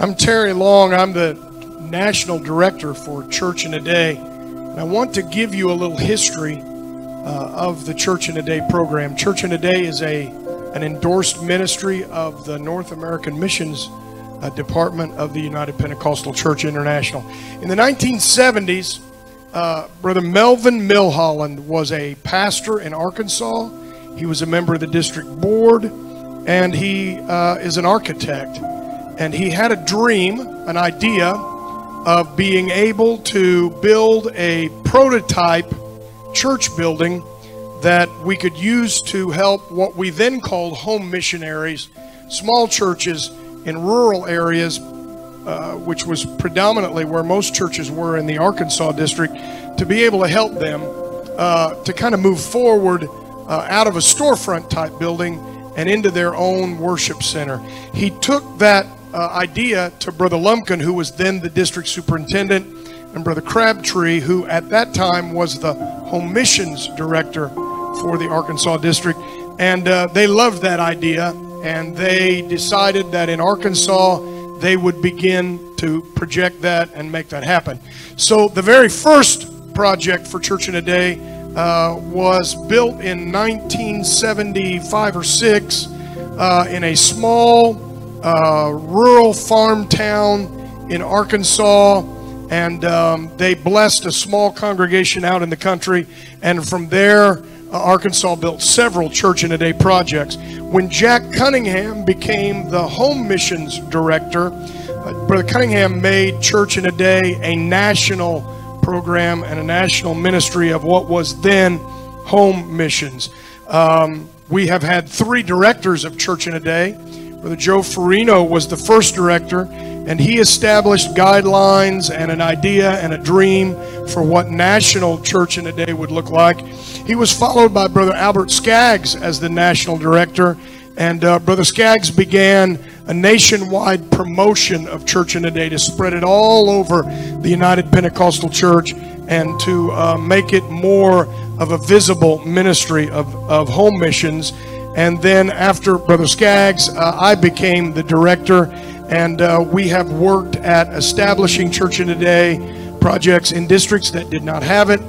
I'm Terry Long. I'm the National Director for Church in a Day. And I want to give you a little history uh, of the Church in a Day program. Church in a Day is a, an endorsed ministry of the North American Missions uh, Department of the United Pentecostal Church International. In the 1970s, uh, Brother Melvin Milholland was a pastor in Arkansas. He was a member of the district board, and he uh, is an architect and he had a dream, an idea of being able to build a prototype church building that we could use to help what we then called home missionaries, small churches in rural areas, uh, which was predominantly where most churches were in the Arkansas district, to be able to help them uh, to kind of move forward uh, out of a storefront type building and into their own worship center. He took that uh, idea to Brother Lumpkin, who was then the district superintendent, and Brother Crabtree, who at that time was the home missions director for the Arkansas district. And uh, they loved that idea, and they decided that in Arkansas they would begin to project that and make that happen. So the very first project for Church in a Day uh, was built in 1975 or 6 uh, in a small uh, rural farm town in Arkansas, and um, they blessed a small congregation out in the country. And from there, uh, Arkansas built several Church in a Day projects. When Jack Cunningham became the home missions director, uh, Brother Cunningham made Church in a Day a national program and a national ministry of what was then home missions. Um, we have had three directors of Church in a Day. Brother Joe Farino was the first director, and he established guidelines and an idea and a dream for what national church in a day would look like. He was followed by Brother Albert Skaggs as the national director, and uh, Brother Skaggs began a nationwide promotion of Church in a Day to spread it all over the United Pentecostal Church and to uh, make it more of a visible ministry of, of home missions and then after Brother Skaggs, uh, I became the director, and uh, we have worked at establishing Church in a Day projects in districts that did not have it,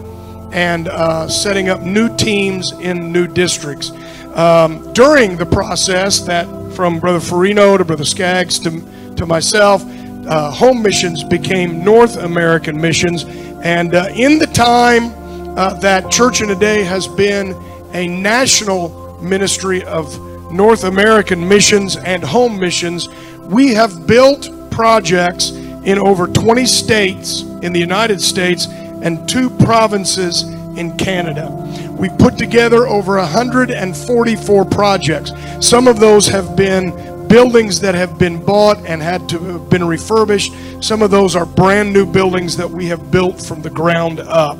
and uh, setting up new teams in new districts. Um, during the process, that from Brother Farino to Brother Skaggs to, to myself, uh, home missions became North American missions, and uh, in the time uh, that Church in a Day has been a national ministry of North American missions and home missions, we have built projects in over 20 states in the United States and two provinces in Canada. We put together over 144 projects. Some of those have been buildings that have been bought and had to have been refurbished. Some of those are brand new buildings that we have built from the ground up.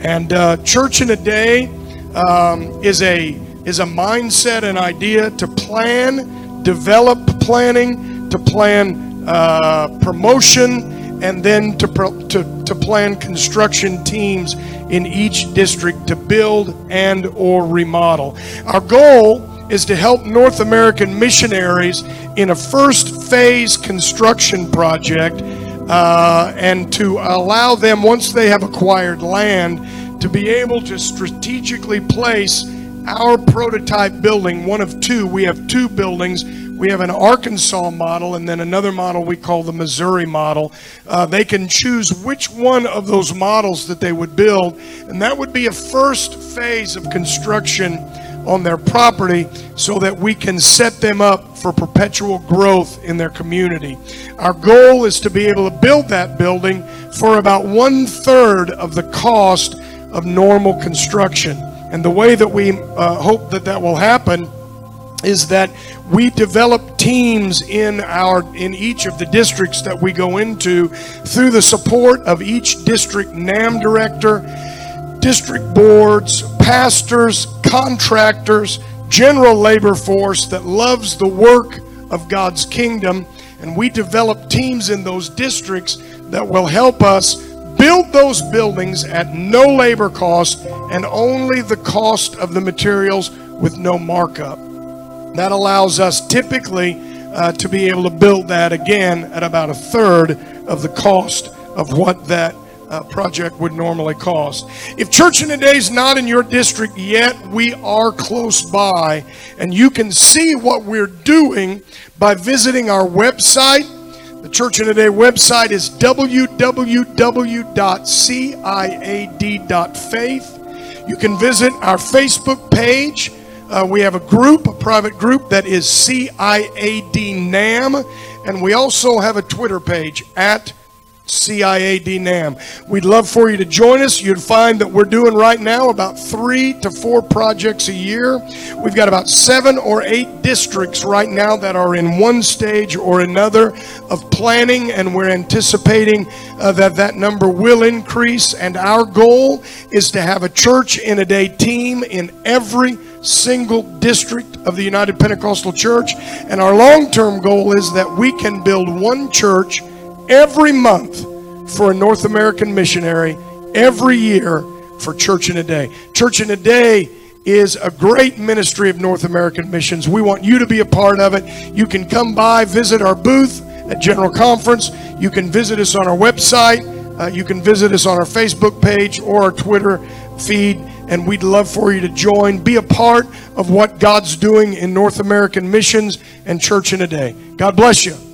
And uh, Church in a Day um, is a is a mindset and idea to plan, develop planning, to plan uh, promotion, and then to, to, to plan construction teams in each district to build and or remodel. Our goal is to help North American missionaries in a first phase construction project uh, and to allow them, once they have acquired land, to be able to strategically place our prototype building, one of two, we have two buildings. We have an Arkansas model and then another model we call the Missouri model. Uh, they can choose which one of those models that they would build, and that would be a first phase of construction on their property so that we can set them up for perpetual growth in their community. Our goal is to be able to build that building for about one third of the cost of normal construction. And the way that we uh, hope that that will happen is that we develop teams in our in each of the districts that we go into through the support of each district NAM director, district boards, pastors, contractors, general labor force that loves the work of God's kingdom. And we develop teams in those districts that will help us build those buildings at no labor cost and only the cost of the materials with no markup. That allows us typically uh, to be able to build that again at about a third of the cost of what that uh, project would normally cost. If Church in a Day is not in your district yet, we are close by, and you can see what we're doing by visiting our website. The Church in a Day website is www.ciad.faith. You can visit our Facebook page. Uh, we have a group, a private group that is CIAD NAM, and we also have a Twitter page at CIAD NAM. We'd love for you to join us. You'd find that we're doing right now about three to four projects a year. We've got about seven or eight districts right now that are in one stage or another of planning, and we're anticipating uh, that that number will increase. And our goal is to have a church in a day team in every single district of the United Pentecostal Church. And our long term goal is that we can build one church every month for a North American missionary, every year for Church in a Day. Church in a Day is a great ministry of North American missions. We want you to be a part of it. You can come by, visit our booth at General Conference. You can visit us on our website. Uh, you can visit us on our Facebook page or our Twitter feed. And we'd love for you to join, be a part of what God's doing in North American missions and Church in a Day. God bless you.